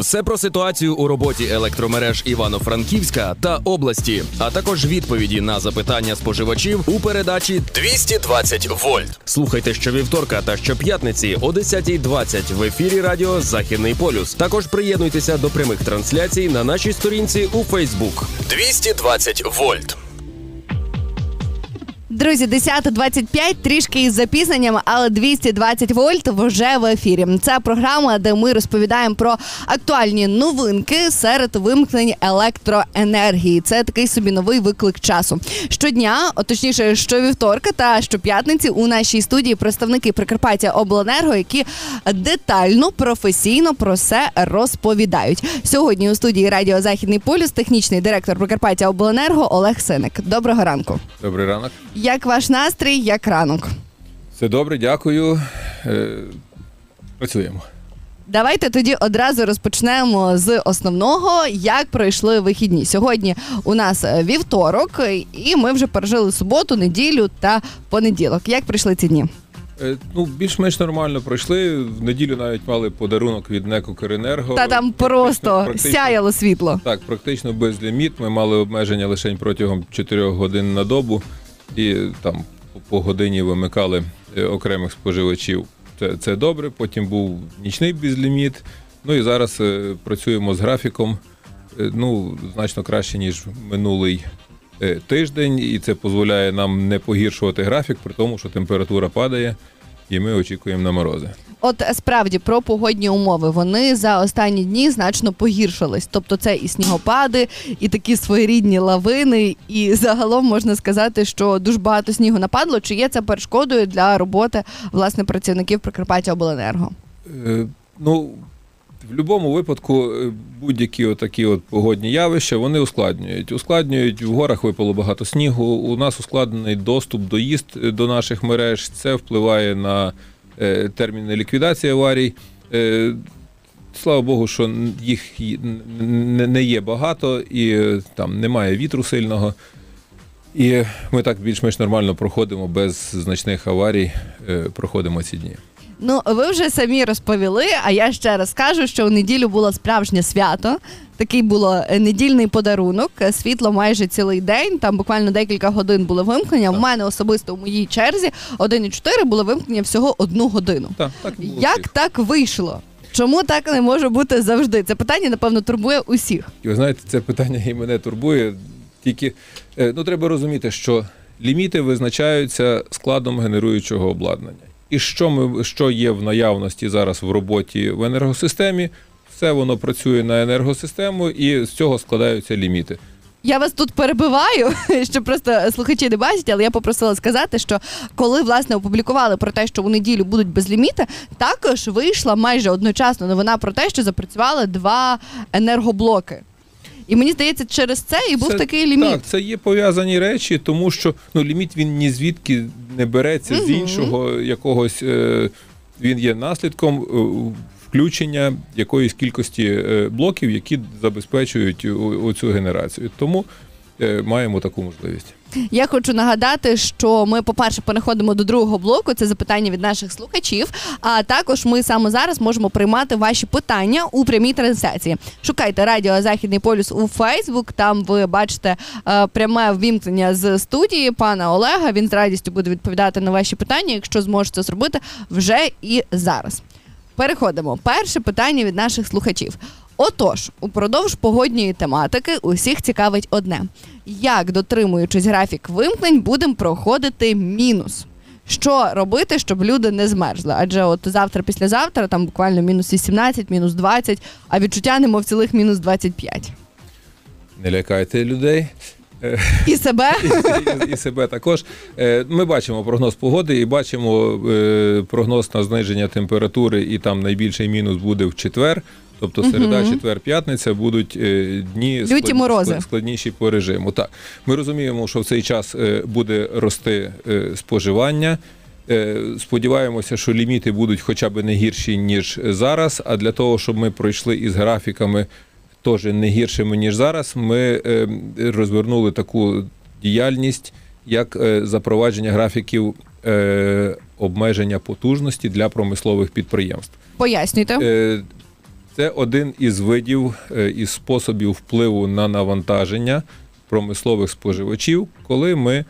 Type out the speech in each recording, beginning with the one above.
Все про ситуацію у роботі електромереж Івано-Франківська та області, а також відповіді на запитання споживачів у передачі 220 вольт. Слухайте щовівторка та щоп'ятниці о 10.20 в ефірі Радіо Західний полюс. Також приєднуйтеся до прямих трансляцій на нашій сторінці у Фейсбук. 220 вольт. Друзі, 10.25, трішки із запізненням, але 220 вольт вже в ефірі. Це програма, де ми розповідаємо про актуальні новинки серед вимкнень електроенергії. Це такий собі новий виклик часу. Щодня, точніше, щовівторка та щоп'ятниці у нашій студії представники Прикарпаття Обленерго, які детально, професійно про все розповідають. Сьогодні у студії Радіо Західний полюс технічний директор Прикарпаття Обленерго Олег Синик. Доброго ранку. Добрий ранок. Як ваш настрій, як ранок? Все добре, дякую. Е, працюємо. Давайте тоді одразу розпочнемо з основного, як пройшли вихідні. Сьогодні у нас е, вівторок, і ми вже пережили суботу, неділю та понеділок. Як прийшли ці дні? Е, ну, більш-менш нормально пройшли. В неділю навіть мали подарунок від НЕК «Укренерго». Та там просто практично- сяяло світло. Так, практично безліміт. Ми мали обмеження лише протягом 4 годин на добу, і там по- годині вимикали е, окремих споживачів. Це, це добре. Потім був нічний безліміт. Ну і зараз е, працюємо з графіком. е, Ну, значно краще, ніж минулий тиждень, і це дозволяє нам не погіршувати графік, при тому, що температура падає, і ми очікуємо на морози. От е, справді про погодні умови вони за останні дні значно погіршились. Тобто, це і снігопади, і такі своєрідні лавини. І загалом можна сказати, що дуже багато снігу нападло. Чи є це перешкодою для роботи власне працівників Прикарпаття Обленерго? Е, Ну, в будь-якому випадку е, будь-які отакі от погодні явища вони ускладнюють. Ускладнюють в горах випало багато снігу. У нас ускладнений доступ доїзд е, до наших мереж. Це впливає на е, терміни ліквідації аварій. Слава Богу, що їх не є багато і там немає вітру сильного. І ми так більш-менш нормально проходимо без значних аварій. Проходимо ці дні. Ну, ви вже самі розповіли, а я ще раз кажу, що в неділю було справжнє свято. Такий було е, недільний подарунок. е, Світло майже цілий день. Там буквально декілька годин було вимкнення. У мене особисто у моїй черзі 1,4 було вимкнення всього одну годину. Так, так було Як всіх. так вийшло? Чому так не може бути завжди? Це питання, напевно, турбує усіх. І ви знаєте, це питання і мене турбує. Тільки е, ну, треба розуміти, що ліміти визначаються складом генеруючого обладнання. І що, ми, що є в наявності зараз в роботі в енергосистемі, все воно працює на енергосистему, і з цього складаються ліміти. Я вас тут перебиваю, що просто слухачі не бачать, але я попросила сказати, що коли власне опублікували про те, що у неділю будуть безліміти, також вийшла майже одночасно новина про те, що запрацювали два енергоблоки. І мені здається, через це і був Це- такий ліміт. Так, це є пов'язані речі, тому що ну, ліміт він ні звідки не береться з іншого якогось. Е, він є наслідком е, включення якоїсь кількості е, блоків, які забезпечують оцю генерацію. Тому е, маємо таку можливість. Я хочу нагадати, що ми, по-перше, переходимо до другого блоку. Це запитання від наших слухачів. А також ми саме зараз можемо приймати ваші питання у прямій трансляції. Шукайте радіо Західний полюс у Фейсбук. Там ви бачите е, пряме ввімкнення з студії пана Олега. Він з радістю буде відповідати на ваші питання, якщо зможете зробити вже і зараз. Переходимо. Перше питання від наших слухачів. Отож, упродовж погодньої тематики усіх цікавить одне: як, дотримуючись графік вимкнень, будемо проходити мінус. Що робити, щоб люди не змерзли? Адже от завтра, післязавтра, там буквально мінус 18, мінус 20, а відчуття немов цілих мінус 25. Не лякайте людей. І себе і, і себе також. Е, Ми бачимо прогноз погоди і бачимо е, прогноз на зниження температури, і там найбільший мінус буде в четвер. Тобто середа, Мгм. четвер, п'ятниця будуть е, дні Люті морози. складніші по режиму. Так, ми розуміємо, що в цей час е, буде рости е, споживання. Е, Сподіваємося, що ліміти будуть хоча б не гірші, ніж зараз. А для того, щоб ми пройшли із графіками теж не гіршими, ніж зараз, ми е, розвернули таку діяльність, як е, запровадження графіків е, обмеження потужності для промислових підприємств. пояснюйте. Це один із видів е, із способів впливу на навантаження промислових споживачів, коли ми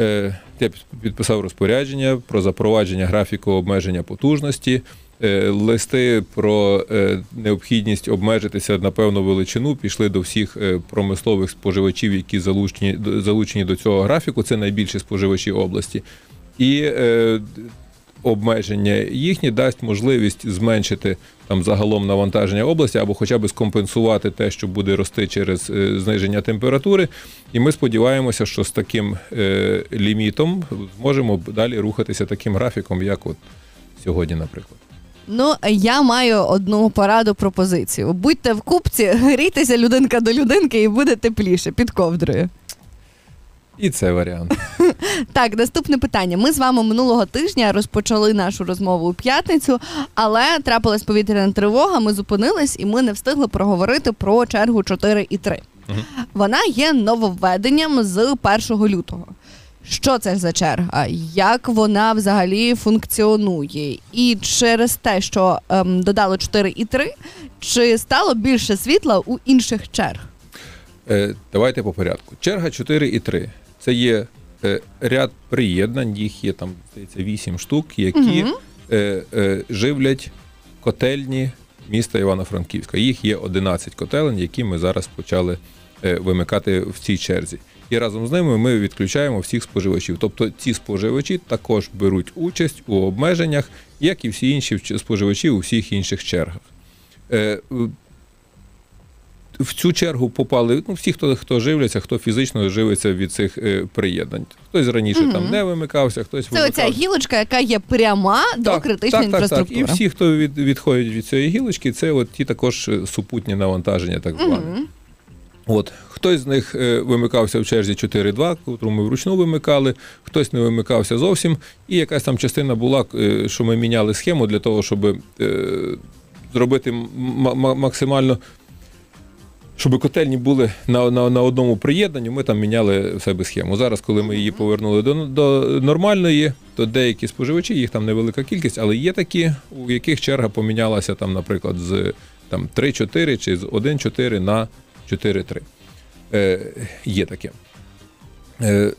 е, я підписав розпорядження про запровадження графіку обмеження потужності, е, листи про необхідність обмежитися на певну величину пішли до всіх промислових споживачів, які залучені, залучені до цього графіку. Це найбільші споживачі області. І обмеження їхнє дасть можливість зменшити там загалом навантаження області або хоча б скомпенсувати те, що буде рости через е, зниження температури. І ми сподіваємося, що з таким е, лімітом зможемо далі рухатися таким графіком, як от сьогодні, наприклад. Ну, я маю одну пораду пропозицію. Будьте в купці, грійтеся людинка до людинки і буде тепліше під ковдрою. І це варіант. Так, наступне питання. Ми з вами минулого тижня розпочали нашу розмову у п'ятницю, але трапилась повітряна тривога. Ми зупинились і ми не встигли проговорити про чергу 4 і 3. Мгм. Вона є нововведенням з 1 лютого. Що це за черга? Як вона взагалі функціонує? І через те, що ем, додало 4 і 3, чи стало більше світла у інших черг? Е, Давайте по порядку. Черга 4 і 3. Це є е, ряд приєднань, їх є там, здається, 8 штук, які Мгм. е, е, живлять котельні міста Івано-Франківська. Їх є 11 котелень, які ми зараз почали е, вимикати в цій черзі. І разом з ними ми відключаємо всіх споживачів. Тобто ці споживачі також беруть участь у обмеженнях, як і всі інші вч- споживачі у всіх інших чергах. Е, в- цю чергу попали ну, всі, хто, хто живляться, хто фізично живиться від цих е, приєднань. Хтось раніше Мгм. там не вимикався, хтось Це оця гілочка, яка є пряма до критичної так, так, інфраструктури. Так. І всі, хто від, відходять від цієї гілочки, це от ті також е, супутні навантаження, так звані. Мгм. От хтось з них е, вимикався в черзі 4-2, котру ми вручну вимикали, хтось не вимикався зовсім. І якась там частина була, е, що ми міняли схему для того, щоб е, зробити максимально. Щоб котельні були на, на, на одному приєднанні, ми там міняли в себе схему. Зараз, коли ми її повернули до, до нормальної, то деякі споживачі, їх там невелика кількість, але є такі, у яких черга помінялася, там, наприклад, з там, 3-4 чи з 1-4 на 4-3. Е, є таке. Е,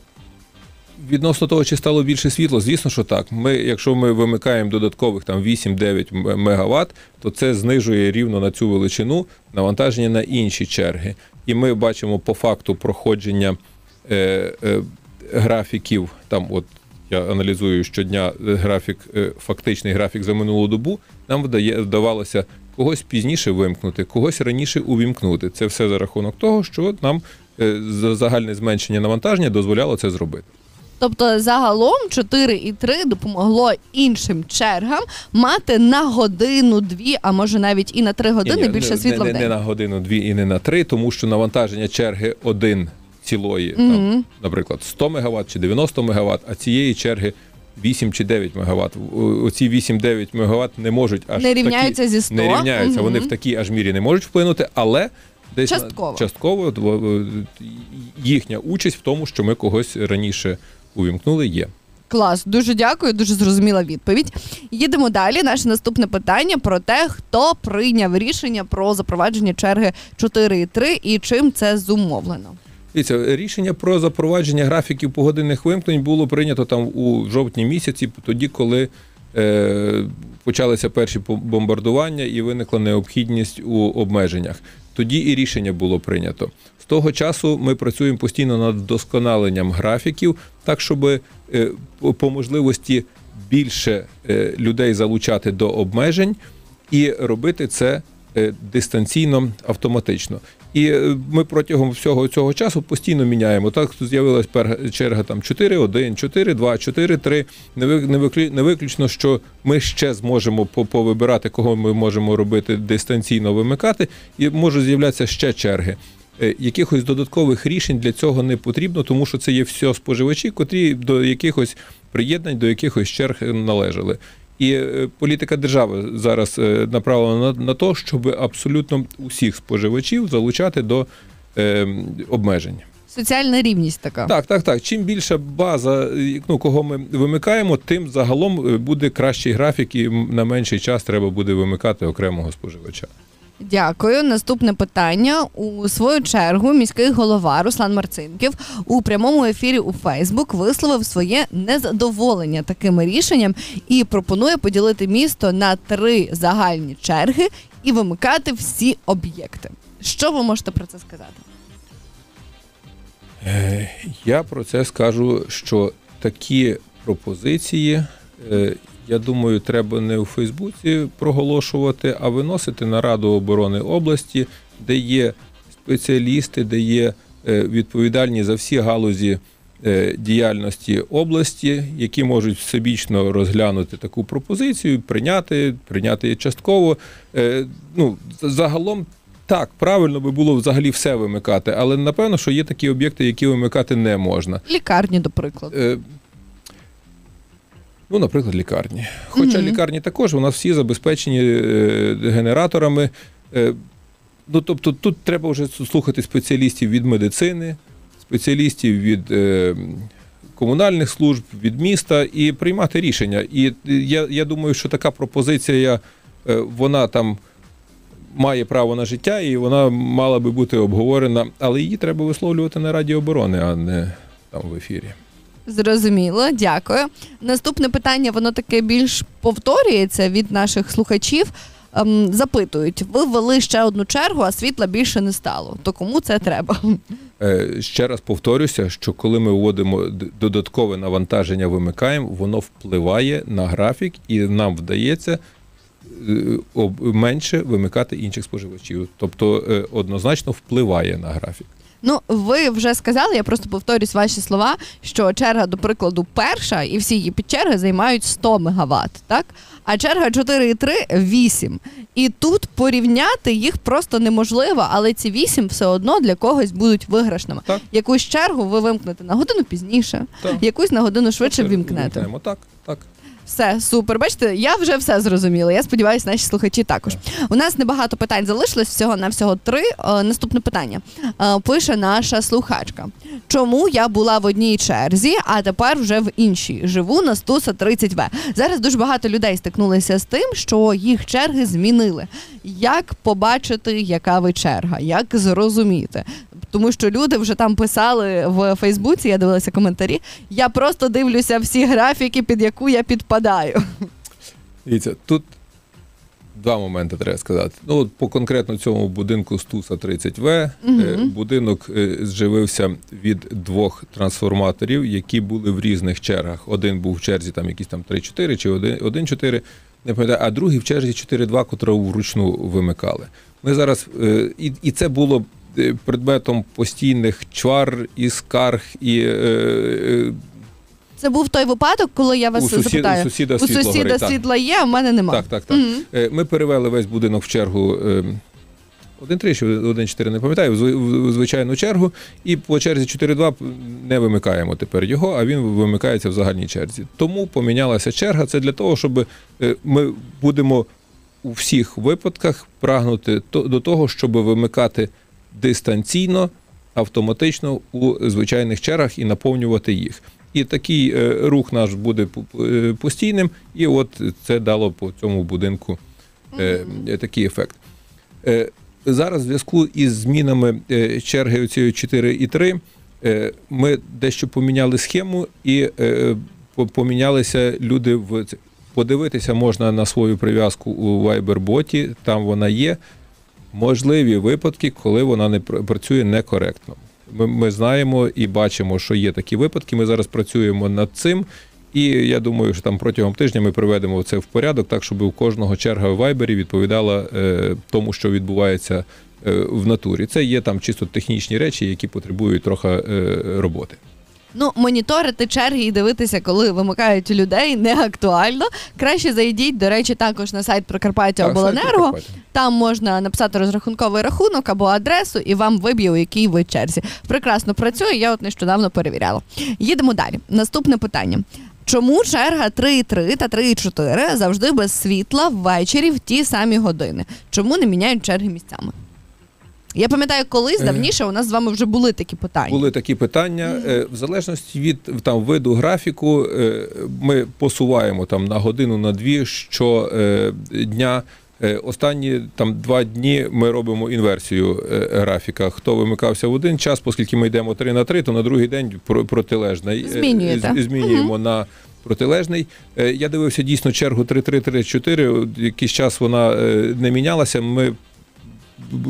Відносно того, чи стало більше світло, звісно, що так. Ми, якщо ми вимикаємо додаткових там 8-9 мегаватт, то це знижує рівно на цю величину навантаження на інші черги. І ми бачимо по факту проходження е, е, графіків. Там, от я аналізую щодня е, графік, е, фактичний графік за минулу добу. Нам вдає, вдавалося когось пізніше вимкнути, когось раніше увімкнути. Це все за рахунок того, що нам е, загальне зменшення навантаження дозволяло це зробити. Тобто загалом 4 і 3 допомогло іншим чергам мати на годину, дві, а може навіть і на 3 години Ні, більше не, світла не, в не день. на годину, дві і не на три, тому що навантаження черги один цілої, там, наприклад, 100 МВт чи 90 МВт, а цієї черги 8 чи 9 МВт. Оці 8-9 МВт не можуть аж Не в такі- зі 100. Не рівняються, Мгм. вони в такій аж мірі не можуть вплинути, але десь на- Частково. частково їхня участь в тому, що ми когось раніше увімкнули, є. Клас, дуже дякую, дуже зрозуміла відповідь. Їдемо далі. Наше наступне питання про те, хто прийняв рішення про запровадження черги 4 і 3 і чим це зумовлено. Дивіться, рішення про запровадження графіків погодинних вимкнень було прийнято там у жовтні місяці, тоді, коли е, почалися перші бомбардування і виникла необхідність у обмеженнях. Тоді і рішення було прийнято. Того часу ми працюємо постійно над вдосконаленням графіків, так щоб е, по- можливості більше е, людей залучати до обмежень і робити це е, дистанційно автоматично. І ми протягом всього цього часу постійно міняємо. Так з'явилась черга там 4-1, 4-2, 4-3. Не ви- не виклю- виключно, що ми ще зможемо по- повибирати, кого ми можемо робити дистанційно вимикати, і можуть з'являтися ще черги. Е, Якихось додаткових рішень для цього не потрібно, тому що це є все споживачі, котрі до якихось приєднань, до якихось черг належали. І е, політика держави зараз е, направлена на, на те, щоб абсолютно усіх споживачів залучати до е, обмежень. Соціальна рівність така. Так, так, так. Чим більша база, е, ну, кого ми вимикаємо, тим загалом е, буде кращий графік, і на менший час треба буде вимикати окремого споживача. Дякую. Наступне питання. У свою чергу міський голова Руслан Марцинків у прямому ефірі у Фейсбук висловив своє незадоволення таким рішенням і пропонує поділити місто на три загальні черги і вимикати всі об'єкти. Що ви можете про це сказати? Е, Я про це скажу, що такі пропозиції, е, я думаю, треба не у Фейсбуці проголошувати, а виносити на Раду оборони області, де є спеціалісти, де є е, відповідальні за всі галузі е, діяльності області, які можуть всебічно розглянути таку пропозицію, прийняти, прийняти її частково. Е, Ну, загалом так, правильно би було взагалі все вимикати, але напевно, що є такі об'єкти, які вимикати не можна. Лікарні, до прикладу. Е, Ну, наприклад, лікарні. Хоча Мгм. лікарні також у нас всі забезпечені е, генераторами. Е, Ну, тобто, тут треба вже слухати спеціалістів від медицини, спеціалістів від е, комунальних служб, від міста і приймати рішення. І е, я, я думаю, що така пропозиція, е, вона там має право на життя, і вона мала би бути обговорена, але її треба висловлювати на Раді оборони, а не там в ефірі. Зрозуміло, дякую. Наступне питання, воно таке більш повторюється від наших слухачів. Ем, запитують: ви ввели ще одну чергу, а світла більше не стало. То кому це треба? Е, Ще раз повторюся, що коли ми вводимо додаткове навантаження, вимикаємо, воно впливає на графік, і нам вдається е, менше вимикати інших споживачів. Тобто е, однозначно впливає на графік. Ну, ви вже сказали, я просто повторюсь ваші слова, що черга, до прикладу, перша, і всі її підчерги займають 100 МВт, так? А черга 4,3 – 8. І тут порівняти їх просто неможливо, але ці 8 все одно для когось будуть виграшними. Так. Якусь чергу ви вимкнете на годину пізніше, Так. якусь на годину швидше вимкнемо. Так, так. Все супер. Бачите, я вже все зрозуміла. Я сподіваюся, наші слухачі також. У нас небагато питань залишилось всього на всього три. Е, наступне питання Е, пише наша слухачка. Чому я була в одній черзі, а тепер вже в іншій? Живу на Стуса 30В. Зараз дуже багато людей стикнулися з тим, що їх черги змінили. Як побачити, яка ви черга? Як зрозуміти? Тому що люди вже там писали в Фейсбуці, я дивилася коментарі. Я просто дивлюся всі графіки, під яку я підпадаю. Дивіться, тут два моменти треба сказати. Ну, от по конкретно цьому будинку Стуса 30В е, Мгм. будинок е, зживився від двох трансформаторів, які були в різних чергах. Один був в черзі там якісь там 3-4 чи 1-4, не пам'ятаю, а другий в черзі 4-2, котрого вручну вимикали. Ми зараз е, і, і це було предметом постійних чвар і скарг, і е, е, Це був той випадок, коли я вас у, сусід, запитаю. у сусіда У світло сусіда горить, так. світла є, а в мене нема. Так, так, так. Е, Ми перевели весь будинок в чергу. е, 1-3 чи 1-4, не пам'ятаю, в звичайну чергу, і по черзі 4-2 не вимикаємо тепер його, а він вимикається в загальній черзі. Тому помінялася черга. Це для того, щоб е, ми будемо у всіх випадках прагнути до того, щоб вимикати дистанційно, автоматично у звичайних чергах і наповнювати їх. І такий е, рух наш буде е, постійним, і от це дало по цьому будинку е, такий ефект. Зараз в зв'язку із змінами черги оцієї 4 і 3 е, ми дещо поміняли схему і помінялися люди в. Подивитися можна на свою прив'язку у Viber-боті, там вона є. Можливі випадки, коли вона не пр- працює некоректно. Ми, ми знаємо і бачимо, що є такі випадки. Ми зараз працюємо над цим. І я думаю, що там протягом тижня ми приведемо це в порядок, так щоб у кожного черга в Вайбері відповідала е, тому, що відбувається е, в натурі. Це є там чисто технічні речі, які потребують трохи е, роботи. Ну, моніторити черги і дивитися, коли вимикають людей, не актуально. Краще зайдіть, до речі, також на сайт Прикарпаття Так, Обленерго. Прикарпаття. Там можна написати розрахунковий рахунок або адресу, і вам виб'є, у якій ви черзі. Прекрасно працює. Я от нещодавно перевіряла. Їдемо далі. Наступне питання. Чому черга 3,3 та 3,4 завжди без світла ввечері в ті самі години? Чому не міняють черги місцями? Я пам'ятаю, колись Е. давніше у нас з вами вже були такі питання. Були такі питання. Е, В залежності від там виду графіку, е, ми посуваємо там на годину, на дві що дня. Е, Останні там два дні ми робимо інверсію графіка. Хто вимикався в один час, оскільки ми йдемо 3 на 3, то на другий день про- протилежний. Змінюєте. Змінюємо на протилежний. Я дивився дійсно чергу 3-3-3-4. Якийсь час вона не мінялася. Ми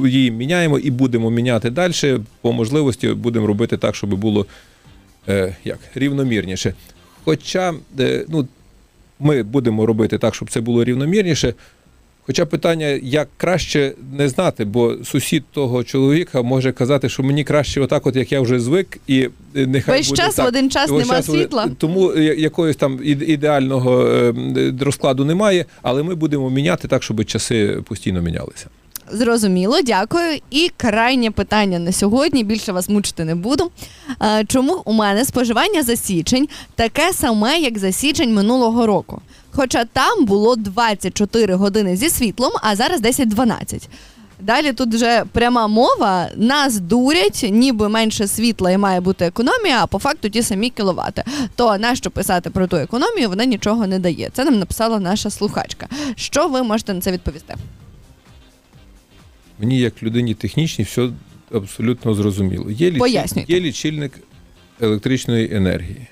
її міняємо і будемо міняти далі. По можливості будемо робити так, щоб було е, як, рівномірніше. Хоча е, ну, ми будемо робити так, щоб це було рівномірніше. Хоча питання, як краще не знати, бо сусід того чоловіка може казати, що мені краще отак, от як я вже звик, і е, нехай Весь буде час так. в один час Ось нема час світла. Тому я- якогось там ідеального е, розкладу немає, але ми будемо міняти так, щоб часи постійно мінялися. Зрозуміло, дякую. І крайнє питання на сьогодні. Більше вас мучити не буду. Е, Чому у мене споживання за січень таке саме, як за січень минулого року? Хоча там було 24 години зі світлом, а зараз 10-12. Далі тут вже пряма мова. Нас дурять, ніби менше світла і має бути економія, а по факту ті самі кіловати. То нащо писати про ту економію, вона нічого не дає. Це нам написала наша слухачка. Що ви можете на це відповісти? Мені, як людині технічній, все абсолютно зрозуміло. Є, лічильник, є лічильник електричної енергії.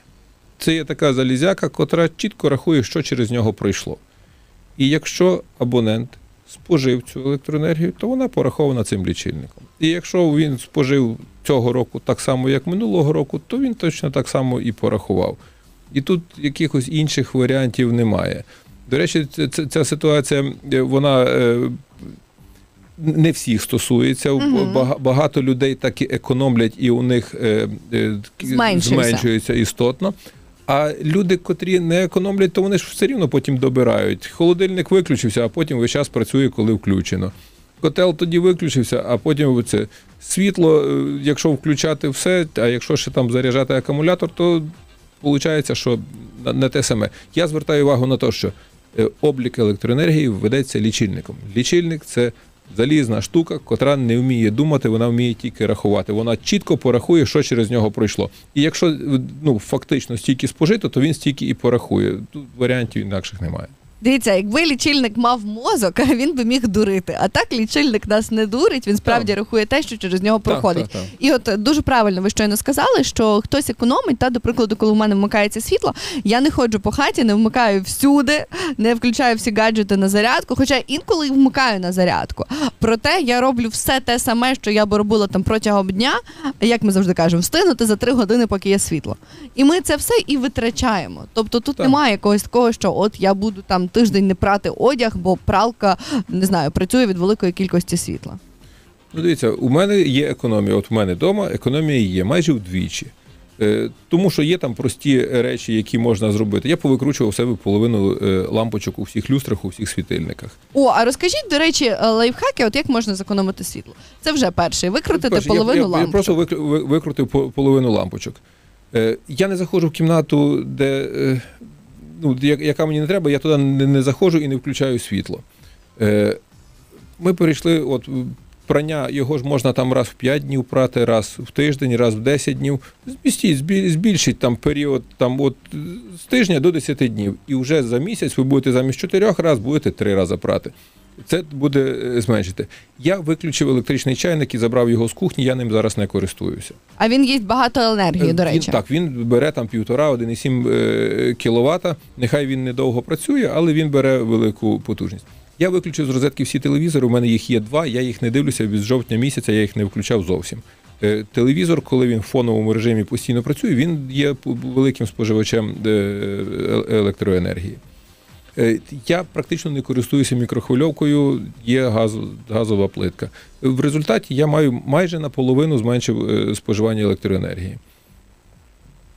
Це є така залізяка, котра чітко рахує, що через нього пройшло. І якщо абонент спожив цю електроенергію, то вона порахована цим лічильником. І якщо він спожив цього року так само, як минулого року, то він точно так само і порахував. І тут якихось інших варіантів немає. До речі, ця, ситуація, е, вона е, не всіх стосується. Бага- Багато людей так і економлять, і у них е, е, зменшується істотно. А люди, котрі не економлять, то вони ж все рівно потім добирають. Холодильник виключився, а потім весь час працює, коли включено. Котел тоді виключився, а потім це світло, е, якщо включати все, а якщо ще там заряджати акумулятор, то виходить, що не те саме. Я звертаю увагу на те, що облік електроенергії ведеться лічильником. Лічильник це залізна штука, котра не вміє думати, вона вміє тільки рахувати. Вона чітко порахує, що через нього пройшло. І якщо ну, фактично стільки спожито, то він стільки і порахує. Тут варіантів інакших немає. Дивіться, якби лічильник мав мозок, він би міг дурити. А так лічильник нас не дурить, він справді рахує те, що через нього проходить. Так, так, так. І от дуже правильно ви щойно сказали, що хтось економить. Та, до прикладу, коли в мене вмикається світло, я не ходжу по хаті, не вмикаю всюди, не включаю всі гаджети на зарядку. Хоча інколи вмикаю на зарядку. Проте я роблю все те саме, що я би робила там протягом дня, як ми завжди кажемо, встигнути за три години, поки є світло. І ми це все і витрачаємо. Тобто тут Так. немає якогось такого, що от я буду там тиждень не прати одяг, бо пралка не знаю, працює від великої кількості світла. Ну, дивіться, у мене є економія. От у мене вдома економія є майже вдвічі. Е, Тому що є там прості речі, які можна зробити. Я повикручував у себе половину е, лампочок у всіх люстрах, у всіх світильниках. О, а розкажіть, до речі, е, лайфхаки, от як можна зекономити світло? Це вже перший. Викрутити Перше, половину я, я, лампочок. Я просто викру- викрутив половину лампочок. Я не заходжу в кімнату, де, ну, яка мені не треба, я туди не, не заходжу і не включаю світло. Е, Ми перейшли, от прання його ж можна там раз в 5 днів прати, раз в тиждень, раз в 10 днів. Змістіть, збільшіть там період там, от, з тижня до 10 днів. І вже за місяць ви будете замість 4 раз, будете 3 рази прати. Це буде е, зменшити. Я виключив електричний чайник і забрав його з кухні, я ним зараз не користуюся. А він їсть багато енергії, до Він- речі. так, він бере там півтора, 1,7 е, кіловата. Нехай він недовго працює, але він бере велику потужність. Я виключив з розетки всі телевізори. У мене їх є два. Я їх не дивлюся від жовтня місяця, я їх не включав зовсім. Е, Телевізор, коли він в фоновому режимі постійно працює, він є великим споживачем е, е- електроенергії. Е, Я практично не користуюся мікрохвильовкою, є газ, газова плитка. В результаті я маю майже наполовину зменшив е, споживання електроенергії.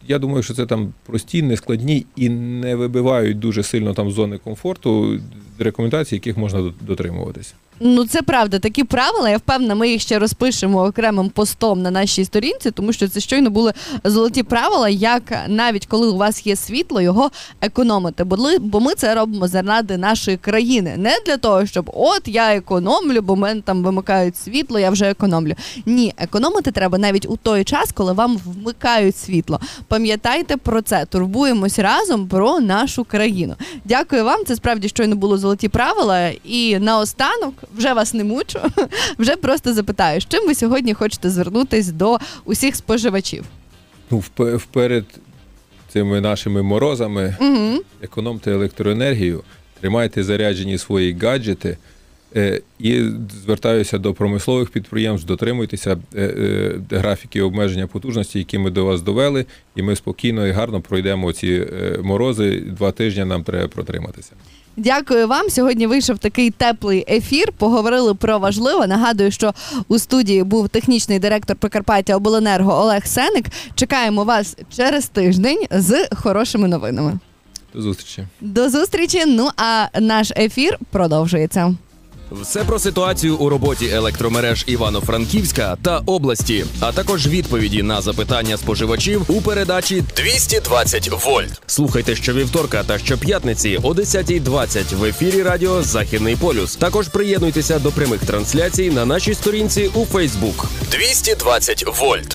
Я думаю, що це там прості, нескладні і не вибивають дуже сильно там зони комфорту рекомендацій, яких можна дотримуватися. Ну, це правда, такі правила. Я впевнена, ми їх ще розпишемо окремим постом на нашій сторінці, тому що це щойно були золоті правила, як навіть коли у вас є світло, його економити. Бо ми це робимо заради нашої країни, не для того, щоб от я економлю, бо мене там вимикають світло, я вже економлю. Ні, економити треба навіть у той час, коли вам вмикають світло. Пам'ятайте про це. Турбуємось разом про нашу країну. Дякую вам. Це справді щойно було золоті правила. І наостанок вже вас не мучу. Вже просто запитаю, з чим ви сьогодні хочете звернутись до усіх споживачів? Ну, впе- вперед цими нашими морозами Угу. економте електроенергію, тримайте заряджені свої гаджети. Е, І звертаюся до промислових підприємств, дотримуйтеся е, е, графіки обмеження потужності, які ми до вас довели, і ми спокійно і гарно пройдемо ці морози. Два тижні нам треба протриматися. Дякую вам. Сьогодні вийшов такий теплий ефір. Поговорили про важливе. Нагадую, що у студії був технічний директор Прикарпаття Обленерго Олег Сеник. Чекаємо вас через тиждень з хорошими новинами. До зустрічі. До зустрічі. Ну а наш ефір продовжується. Все про ситуацію у роботі електромереж Івано-Франківська та області, а також відповіді на запитання споживачів у передачі 220 вольт. Слухайте щовівторка та щоп'ятниці о 10.20 в ефірі Радіо Західний полюс. Також приєднуйтеся до прямих трансляцій на нашій сторінці у Фейсбук. 220 вольт.